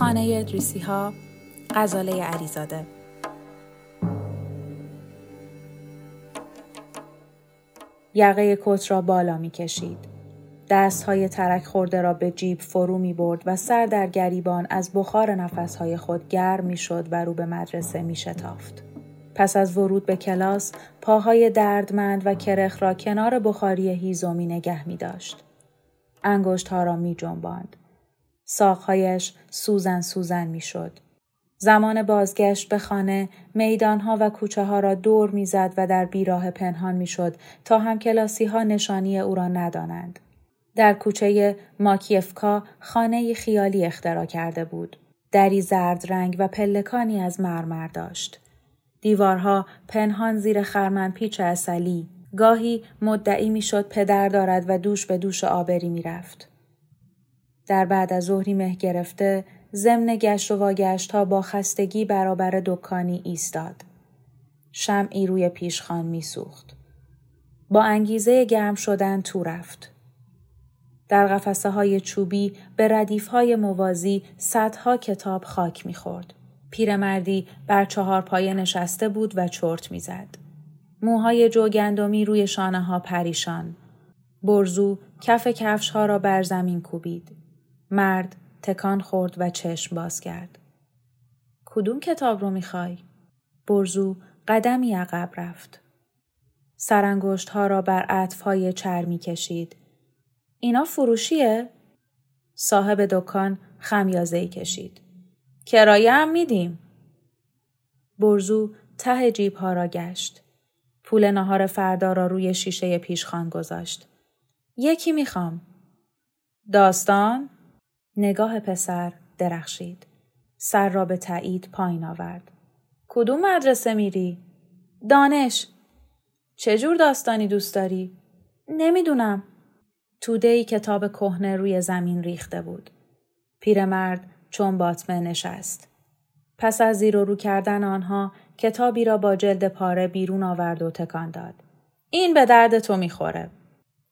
خانه ادریسی ها غزاله علیزاده یقه کت را بالا می کشید. های ترک خورده را به جیب فرو می برد و سر در گریبان از بخار های خود گرم می شد و رو به مدرسه می شتافت. پس از ورود به کلاس پاهای دردمند و کرخ را کنار بخاری هیزومی نگه می داشت. انگشت ها را می جنباند. ساقهایش سوزن سوزن می شد. زمان بازگشت به خانه میدانها و کوچه ها را دور می‌زد و در بیراه پنهان می‌شد تا هم کلاسی ها نشانی او را ندانند. در کوچه ماکیفکا خانه خیالی اختراع کرده بود. دری زرد رنگ و پلکانی از مرمر داشت. دیوارها پنهان زیر خرمن پیچ اصلی. گاهی مدعی می‌شد پدر دارد و دوش به دوش آبری می‌رفت. در بعد از ظهری مه گرفته ضمن گشت و واگشت ها با خستگی برابر دکانی ایستاد. شمعی روی پیشخان میسوخت. با انگیزه گرم شدن تو رفت. در قفسه های چوبی به ردیف های موازی صدها کتاب خاک می‌خورد. پیرمردی بر چهار پایه نشسته بود و چرت می‌زد. موهای جوگندمی روی شانه ها پریشان. برزو کف کفش ها را بر زمین کوبید. مرد تکان خورد و چشم باز کرد. کدوم کتاب رو می‌خوای؟ برزو قدمی عقب رفت. سرانگشت ها را بر عطف های چرمی کشید. اینا فروشیه؟ صاحب دکان خمیازه کشید. کرایه هم میدیم. برزو ته جیب ها را گشت. پول نهار فردا را روی شیشه پیشخان گذاشت. یکی می‌خوام. داستان؟ نگاه پسر درخشید. سر را به تایید پایین آورد. کدوم مدرسه میری؟ دانش. چجور داستانی دوست داری؟ نمی‌دونم. توده کتاب کهنه روی زمین ریخته بود. پیرمرد چون باطمه نشست. پس از زیر و رو کردن آنها کتابی را با جلد پاره بیرون آورد و تکان داد. این به درد تو می‌خوره.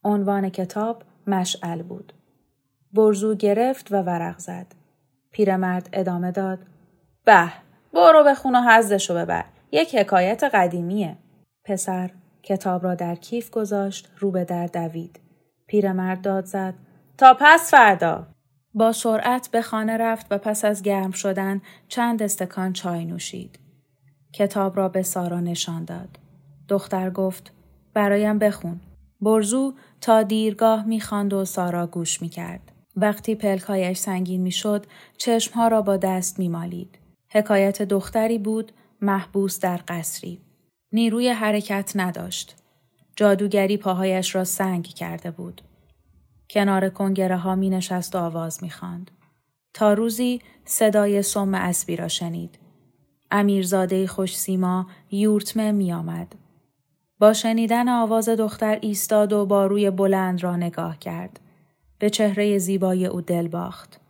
عنوان کتاب مشعل بود. برزو گرفت و ورق زد. پیرمرد ادامه داد. به برو بخون و حزدشو ببر. یک حکایت قدیمیه. پسر کتاب را در کیف گذاشت رو به در دوید. پیرمرد داد زد تا پس فردا با سرعت به خانه رفت و پس از گرم شدن چند استکان چای نوشید کتاب را به سارا نشان داد دختر گفت برایم بخون برزو تا دیرگاه می‌خواند و سارا گوش می‌کرد وقتی پلکایش سنگین می‌شد چشمها را با دست میمالید حکایت دختری بود محبوس در قصری نیروی حرکت نداشت جادوگری پاهایش را سنگ کرده بود. کنار کنگره ها می نشست و آواز می خاند. تا روزی صدای سم اسبی را شنید. امیرزاده خوش سیما یورتمه می آمد. با شنیدن آواز دختر ایستاد و با روی بلند را نگاه کرد. به چهره زیبای او دل باخت.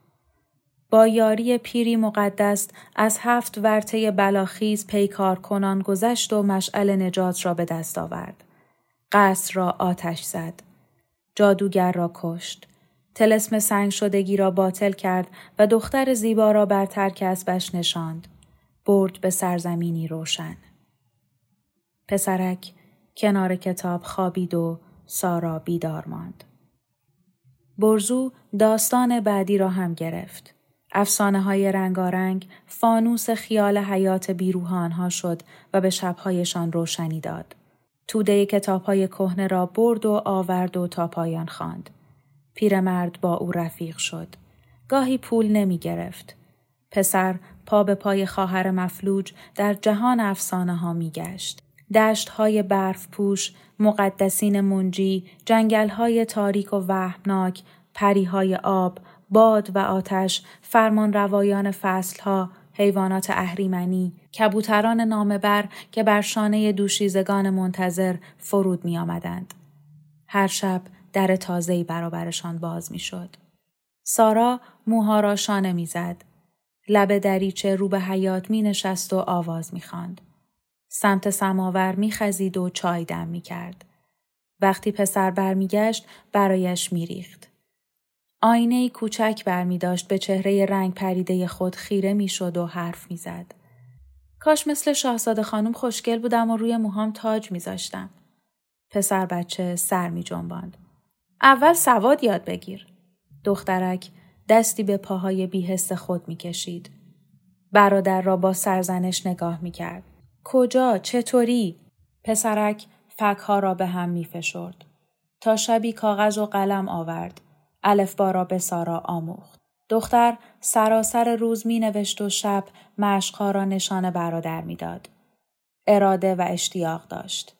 با یاری پیری مقدس از هفت ورته بلاخیز پیکار کنان گذشت و مشعل نجات را به دست آورد. قصر را آتش زد. جادوگر را کشت. تلسم سنگ شدگی را باطل کرد و دختر زیبا را بر ترک اسبش نشاند. برد به سرزمینی روشن. پسرک کنار کتاب خوابید و سارا بیدار ماند. برزو داستان بعدی را هم گرفت. افسانه های رنگارنگ فانوس خیال حیات بیروهان ها شد و به شبهایشان روشنی داد. توده کتاب های کهنه را برد و آورد و تا پایان خواند. پیرمرد با او رفیق شد. گاهی پول نمی گرفت. پسر پا به پای خواهر مفلوج در جهان افسانه ها می گشت. دشت های برف پوش، مقدسین منجی، جنگل های تاریک و وحمناک، پری های آب، باد و آتش، فرمان روایان فصل ها، حیوانات اهریمنی، کبوتران نامبر که بر شانه دوشیزگان منتظر فرود می آمدند. هر شب در تازهی برابرشان باز می شد. سارا موها را شانه می زد. لب دریچه رو به حیات می نشست و آواز می خاند. سمت سماور می خزید و چای دم می کرد. وقتی پسر برمیگشت برایش میریخت. آینه کوچک برمی داشت به چهره رنگ پریده خود خیره می شد و حرف می زد. کاش مثل شاهزاده خانم خوشگل بودم و روی موهام تاج می زاشتم. پسر بچه سر می جنباند. اول سواد یاد بگیر. دخترک دستی به پاهای بیهست خود می کشید. برادر را با سرزنش نگاه می کرد. کجا؟ چطوری؟ پسرک فکها را به هم می فشرد. تا شبی کاغذ و قلم آورد. الفبا را به سارا آموخت. دختر سراسر روز می نوشت و شب مشقها را نشان برادر می‌داد. اراده و اشتیاق داشت.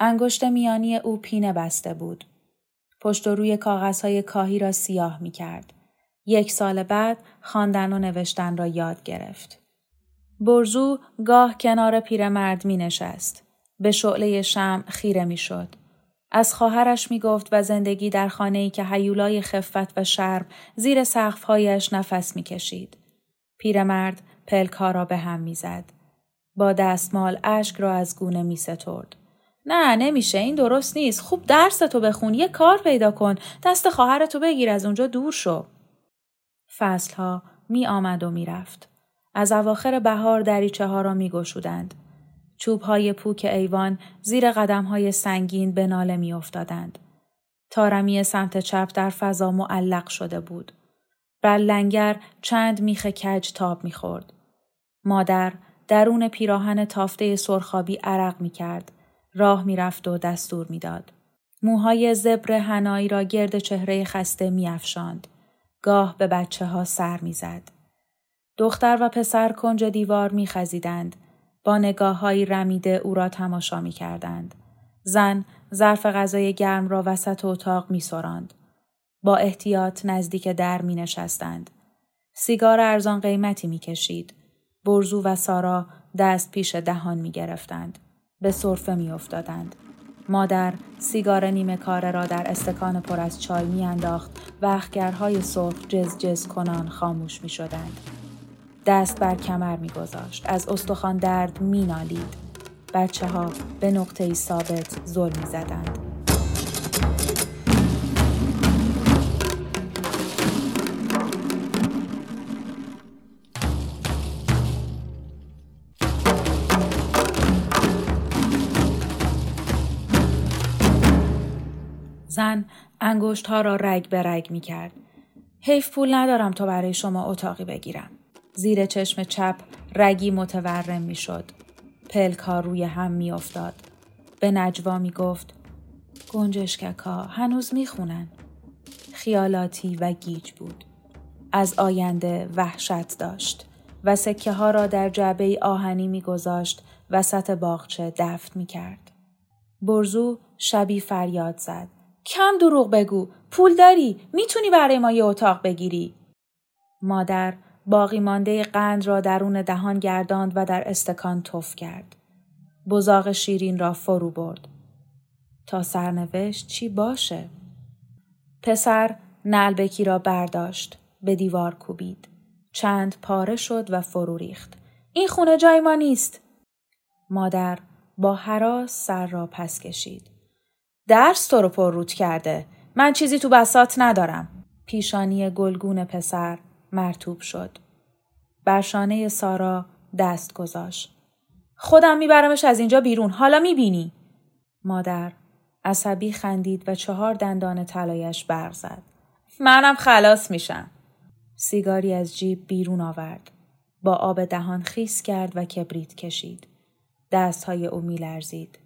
انگشت میانی او پینه بسته بود. پشت و روی کاغذهای کاهی را سیاه می کرد. یک سال بعد خواندن و نوشتن را یاد گرفت. برزو گاه کنار پیرمرد می نشست. به شعله شم خیره می شد. از خواهرش می گفت و زندگی در خانه ای که حیولای خفت و شرم زیر سقفهایش نفس می کشید. پیرمرد پلک را به هم می زد. با دستمال اشک را از گونه می سترد. نه نمیشه این درست نیست خوب درس تو بخون یه کار پیدا کن دست خواهرتو بگیر از اونجا دور شو فصلها می آمد و می رفت. از اواخر بهار دریچه ها را می گشودند. چوب های پوک ایوان زیر قدم های سنگین به ناله می افتادند. تارمی سمت چپ در فضا معلق شده بود. بر لنگر چند میخ کج تاب می‌خورد. مادر درون پیراهن تافته سرخابی عرق می کرد. راه می‌رفت و دستور می‌داد. موهای زبر هنایی را گرد چهره خسته میافشاند. گاه به بچه ها سر می‌زد. دختر و پسر کنج دیوار میخزیدند. با نگاه های رمیده او را تماشا می کردند. زن ظرف غذای گرم را وسط اتاق می سراند. با احتیاط نزدیک در می نشستند. سیگار ارزان قیمتی می کشید. برزو و سارا دست پیش دهان می گرفتند. به صرفه می افتادند. مادر سیگار نیمه کاره را در استکان پر از چای می انداخت و اخگرهای سرخ جز جز کنان خاموش می شدند. دست بر کمر می گذاشت. از استخوان درد می نالید. بچه ها به نقطه ثابت ظلم می زدند. زن انگشت ها را رگ به رگ می کرد. حیف پول ندارم تا برای شما اتاقی بگیرم. زیر چشم چپ رگی متورم می شد. پلک روی هم می افتاد. به نجوا می گفت گنجشککا هنوز می خونن. خیالاتی و گیج بود. از آینده وحشت داشت و سکه ها را در جعبه آهنی می گذاشت وسط باغچه دفت می کرد. برزو شبی فریاد زد. کم دروغ بگو پول داری می‌تونی برای ما یه اتاق بگیری مادر باقی مانده قند را درون دهان گرداند و در استکان تف کرد. بزاق شیرین را فرو برد. تا سرنوشت چی باشه؟ پسر نلبکی را برداشت به دیوار کوبید. چند پاره شد و فرو ریخت. این خونه جای ما نیست. مادر با حراس سر را پس کشید. درس تو رو پرروت کرده. من چیزی تو بسات ندارم. پیشانی گلگون پسر مرتوب شد. برشانه سارا دست گذاشت. خودم میبرمش از اینجا بیرون. حالا می‌بینی. مادر عصبی خندید و چهار دندان طلایش برق زد. منم خلاص میشم. سیگاری از جیب بیرون آورد. با آب دهان خیس کرد و کبریت کشید. دستهای او میلرزید.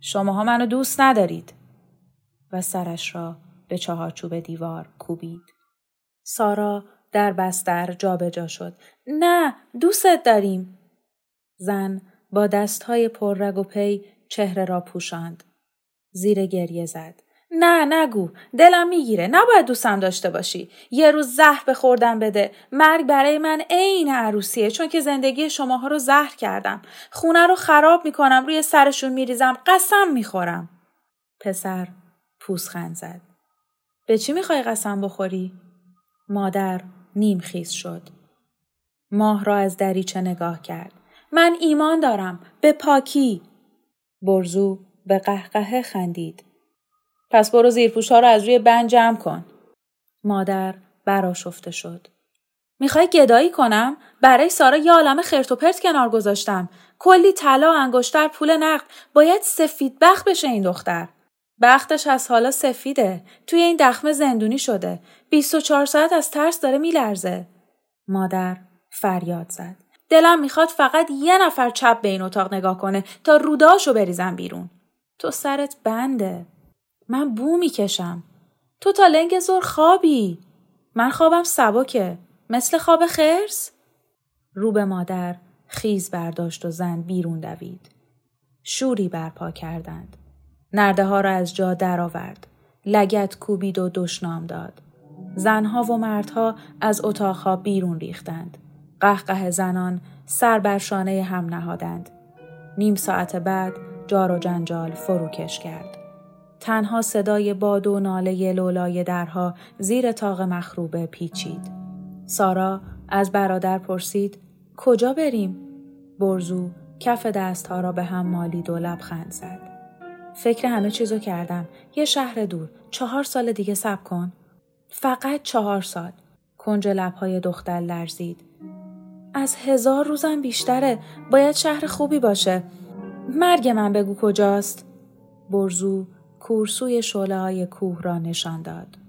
شماها منو دوست ندارید و سرش را به چهارچوب دیوار کوبید. سارا در بستر جابجا جا شد. نه دوستت داریم. زن با دستهای پر رگ و پی چهره را پوشاند. زیر گریه زد. نه نگو دلم می‌گیره نباید دوستم داشته باشی یه روز زهر به خوردم بده مرگ برای من عین عروسیه چون که زندگی شماها رو زهر کردم خونه رو خراب می‌کنم روی سرشون میریزم قسم می‌خورم پسر پوسخند زد به چی می‌خوای قسم بخوری مادر نیم خیز شد ماه را از دریچه نگاه کرد من ایمان دارم به پاکی برزو به قهقه خندید پس برو زیرپوشها رو از روی بند جمع کن. مادر براشفته شد. می‌خوای گدایی کنم؟ برای سارا یه عالم خرت و پرت کنار گذاشتم. کلی طلا انگشتر پول نقد باید سفید بخت بشه این دختر. بختش از حالا سفیده. توی این دخمه زندونی شده. 24 ساعت از ترس داره میلرزه. مادر فریاد زد. دلم می‌خواد فقط یه نفر چپ به این اتاق نگاه کنه تا روداشو بریزم بیرون. تو سرت بنده. من بو می‌کشم. تو تا لنگ زور خوابی. من خوابم سبکه. مثل خواب خرس؟ رو به مادر خیز برداشت و زن بیرون دوید. شوری برپا کردند. نرده ها را از جا درآورد. لگت کوبید و دشنام داد. زنها و مردها از اتاقها بیرون ریختند. قهقه زنان سر بر شانه هم نهادند. نیم ساعت بعد جار و جنجال فروکش کرد. تنها صدای باد و ناله لولای درها زیر تاق مخروبه پیچید. سارا از برادر پرسید کجا بریم؟ برزو کف دستها را به هم مالید و لبخند زد. فکر همه چیزو کردم. یه شهر دور. چهار سال دیگه سب کن. فقط چهار سال. کنج لبهای دختر لرزید. از هزار روزم بیشتره. باید شهر خوبی باشه. مرگ من بگو کجاست؟ برزو کورسوی شعله های کوه را نشان داد.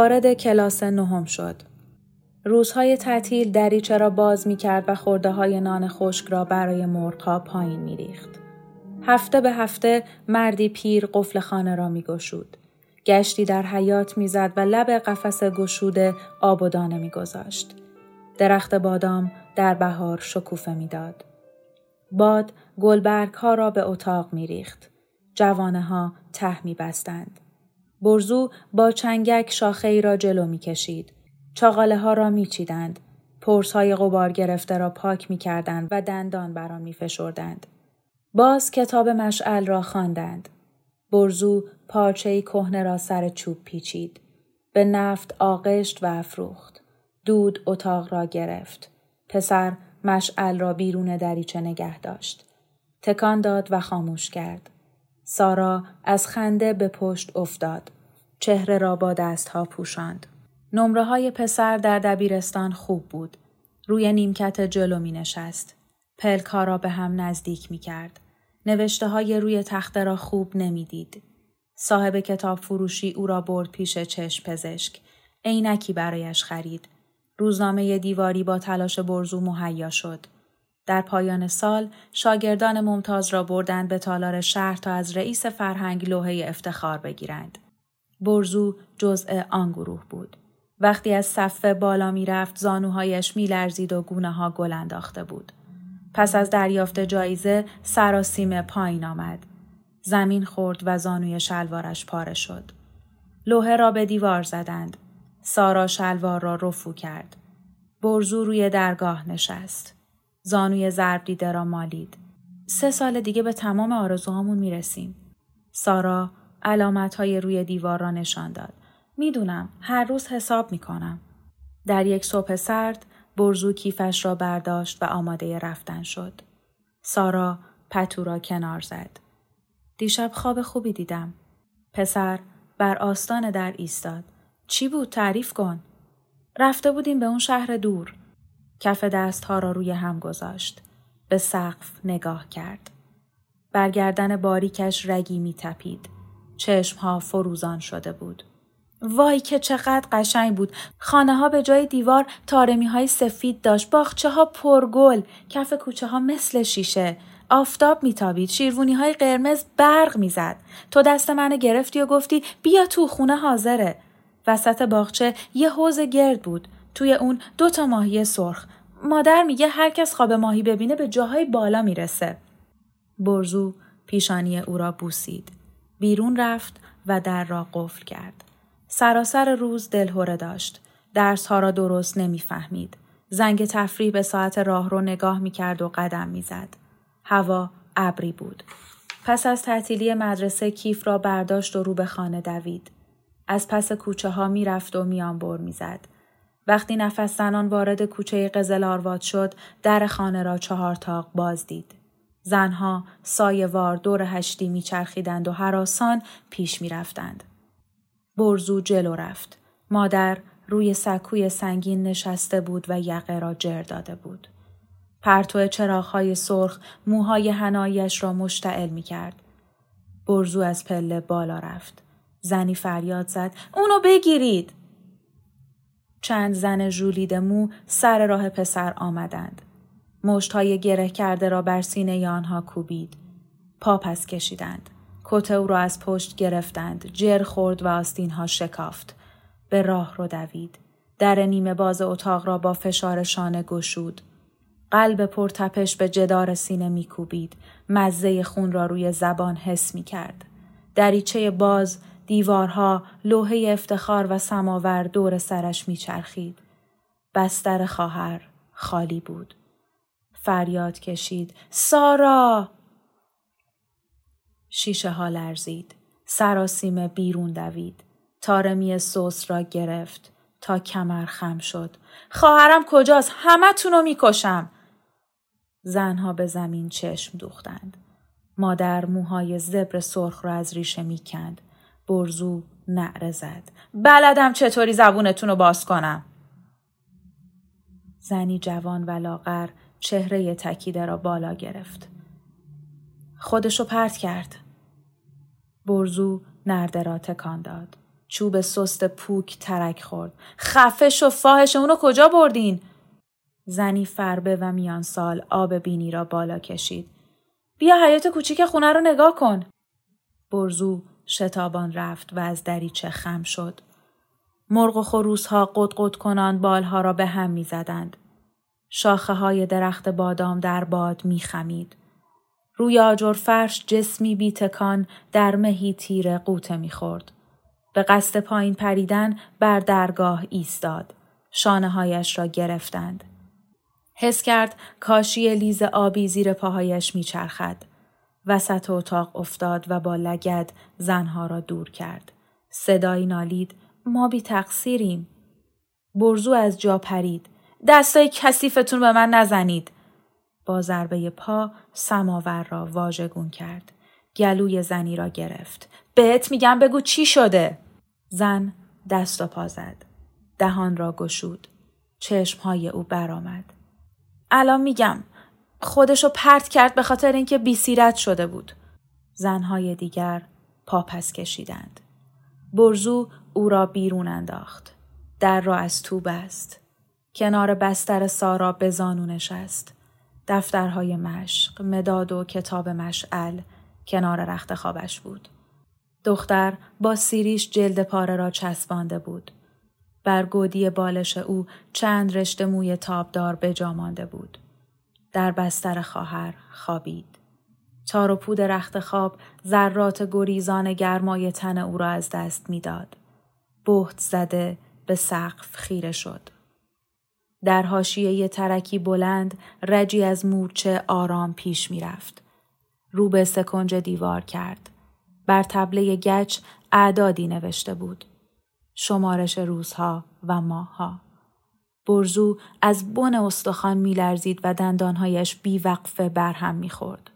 وارد کلاس نهم شد. روزهای تعطیل دریچه را باز می کرد و خورده های نان خشک را برای مرغها پایین می ریخت. هفته به هفته مردی پیر قفل خانه را می گشود. گشتی در حیات می‌زد و لب قفس گشوده آب و دانه میگذاشت. درخت بادام در بهار شکوفه می‌داد. باد گلبرگ ها را به اتاق می ریخت. جوانه ها ته می بستند. برزو با چنگک شاخه ای را جلو می کشید. چاقاله ها را می چیدند. پرس های غبار گرفته را پاک می کردند و دندان بر آن می فشردند. باز کتاب مشعل را خواندند. برزو پارچه کهنه را سر چوب پیچید. به نفت آغشت و افروخت. دود اتاق را گرفت. پسر مشعل را بیرون دریچه نگه داشت. تکان داد و خاموش کرد. سارا از خنده به پشت افتاد. چهره را با دستها پوشاند. نمره های پسر در دبیرستان خوب بود. روی نیمکت جلو می نشست. پلک ها را به هم نزدیک می کرد. نوشته های روی تخته را خوب نمی‌دید. صاحب کتاب فروشی او را برد پیش چشم پزشک. عینکی برایش خرید. روزنامه دیواری با تلاش برزو مهیا شد. در پایان سال شاگردان ممتاز را بردند به تالار شهر تا از رئیس فرهنگ لوحه افتخار بگیرند. برزو جزء آن گروه بود. وقتی از صفه بالا می رفت زانوهایش می لرزید و گونه ها گل انداخته بود. پس از دریافت جایزه سراسیمه پایین آمد. زمین خورد و زانوی شلوارش پاره شد. لوحه را به دیوار زدند. سارا شلوار را رفو کرد. برزو روی درگاه نشست. زانوی ضرب دیده را مالید. سه سال دیگه به تمام آرزوهامون می‌رسیم. سارا علامت های روی دیوار را نشان داد. می‌دونم هر روز حساب می‌کنم. در یک صبح سرد برزو کیفش را برداشت و آماده رفتن شد. سارا پتو را کنار زد. دیشب خواب خوبی دیدم. پسر بر آستان در ایستاد. چی بود تعریف کن. رفته بودیم به اون شهر دور. کف دستها را روی هم گذاشت. به سقف نگاه کرد. برگردن باریکش رگی می تپید. چشمها فروزان شده بود. وای که چقدر قشنگ بود. خانه ها به جای دیوار تارمی های سفید داشت. باخچه ها پرگل. کف کوچه ها مثل شیشه. آفتاب میتابید. شیروونی های قرمز برق می‌زد. تو دست منو گرفتی و گفتی بیا تو خونه حاضره. وسط باغچه یه حوز گرد بود. توی اون دو تا ماهی سرخ. مادر میگه هر کس خواب ماهی ببینه به جاهای بالا می‌رسه. برزو پیشانی او را بوسید. بیرون رفت و در را قفل کرد. سراسر روز دلهوره داشت. درس ها را درست نمی‌فهمید. زنگ تفریح به ساعت راه رو نگاه می‌کرد و قدم می‌زد. هوا ابری بود. پس از تعطیلی مدرسه کیف را برداشت و رو به خانه دوید. از پس کوچه ها می‌رفت و میانبر می‌زد. وقتی نفس زنان وارد کوچه قزل آرواد شد، در خانه را چهار تاق باز دید. زنها سایوار دور هشتی میچرخیدند و حراسان پیش می‌رفتند. برزو جلو رفت. مادر روی سکوی سنگین نشسته بود و یقه را جر داده بود. پرتو چراغهای سرخ موهای هنایش را مشتعل می کرد. برزو از پله بالا رفت. زنی فریاد زد اونو بگیرید. چند زن ژولید مو سر راه پسر آمدند. مشت های گره کرده را بر سینه آنها کوبید. پا پس کشیدند. کت او را از پشت گرفتند. جر خورد و آستین ها شکافت. به راه رو دوید. در نیمه باز اتاق را با فشار شانه گشود. قلب پرتپش به جدار سینه میکوبید. مزه خون را روی زبان حس می کرد. دریچه باز دیوارها لوحه افتخار و سماور دور سرش میچرخید. بستر خواهر خالی بود. فریاد کشید. سارا! شیشه ها لرزید. سراسیمه بیرون دوید. تارمی سوس را گرفت. تا کمر خم شد. خواهرم کجاست؟ همه تونو می‌کشم. زنها به زمین چشم دوختند. مادر موهای زبر سرخ را از ریشه می‌کند. برزو نعره زد. بلدم چطوری زبونتون رو باز کنم. زنی جوان و لاغر چهره تکیده را بالا گرفت. خودشو پرت کرد. برزو نرده را تکان داد. چوب سست پوک ترک خورد. خفش و فاهش اونو کجا بردین؟ زنی فربه و میان سال آب بینی را بالا کشید. بیا حیات کوچیک خونه رو نگاه کن. برزو شتابان رفت و از دریچه خم شد. مرغ و خروس ها قد کنان بالها را به هم می زدند. شاخه های درخت بادام در باد می خمید. روی آجر فرش جسمی بیتکان در مهی تیر قوطه می خورد. به قصد پایین پریدن بر درگاه ایستاد. شانه هایش را گرفتند. حس کرد کاشی لیز آبی زیر پاهایش میچرخد. وسط اتاق افتاد و با لگد زنها را دور کرد. صدایی نالید ما بی تقصیریم. برزو از جا پرید. دستای کثیفتون به من نزنید. با ضربه پا سماور را واژگون کرد. گلوی زنی را گرفت. بهت میگم بگو چی شده؟ زن دست و پا زد. دهان را گشود. چشمهای او برآمد. الان میگم خودشو پرت کرد به خاطر اینکه بیسیرت شده بود. زنهای دیگر پاپس کشیدند. برزو او را بیرون انداخت. در را از تو بست. کنار بستر سارا به زانو نشست. دفترهای مشق، مداد و کتاب مشعل کنار رخت خوابش بود. دختر با سیریش جلد پاره را چسبانده بود. بر گودی بالش او چند رشته موی تابدار به مانده بود. در بستر خواهر خوابید. تار و پود رخت خواب ذرات گریزان گرمای تن او را از دست می‌داد. بهت زده به سقف خیره شد. در حاشیه ترکی بلند رجی از مورچه آرام پیش می‌رفت. رو به سکنج دیوار کرد. بر تبله گچ اعدادی نوشته بود. شمارش روزها و ماهها. برزو از بن استخوان میلرزید و دندانهایش بیوقفه برهم می‌خورد.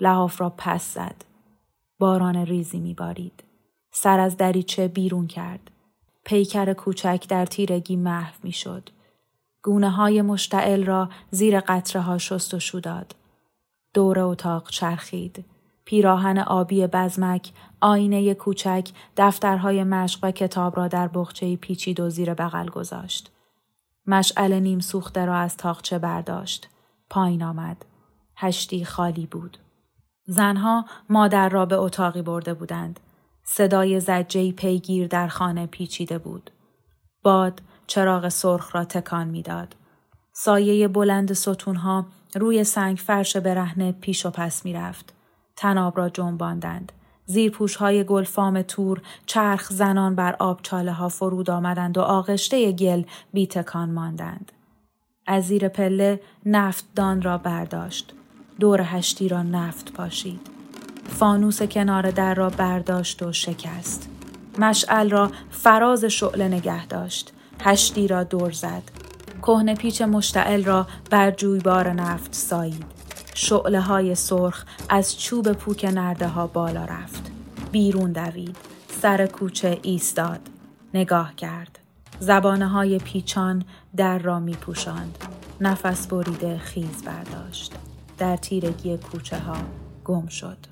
لحاف را پس زد. باران ریزی میبارید. سر از دریچه بیرون کرد. پیکر کوچک در تیرگی محو می‌شد. گونه های مشتعل را زیر قطره ها شست و شو داد. دور اتاق چرخید. پیراهن آبی بزمک، آینه کوچک، دفترهای مشق و کتاب را در بخچه پیچید و زیر بغل گذاشت. مشعل نیم سوخته را از تاقچه برداشت. پایین آمد. هشتی خالی بود. زنها مادر را به اتاقی برده بودند. صدای زجهی پیگیر در خانه پیچیده بود. باد چراغ سرخ را تکان می‌داد. سایه بلند ستونها روی سنگ فرش برهنه پیش و پس می رفت. تناب را جنباندند. زیرپوش های گلفام تور چرخ زنان بر آبچاله ها فرود آمدند و آغشته گل بی تکان ماندند. از زیر پله نفتدان را برداشت. دور هشتی را نفت پاشید. فانوس کنار در را برداشت و شکست. مشعل را فراز شعله نگه داشت. هشتی را دور زد. کهنه پیچ مشتعل را بر جویبار نفت سایید. شعله های سرخ از چوب پوک نرده ها بالا رفت. بیرون دوید. سر کوچه ایستاد. نگاه کرد. زبانه های پیچان در را می پوشند. نفس بریده خیز برداشت. در تیرگی کوچه ها گم شد.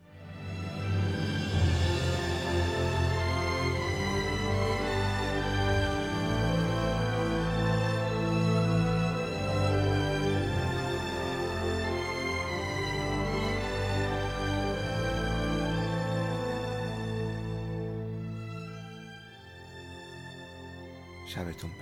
sabes tú.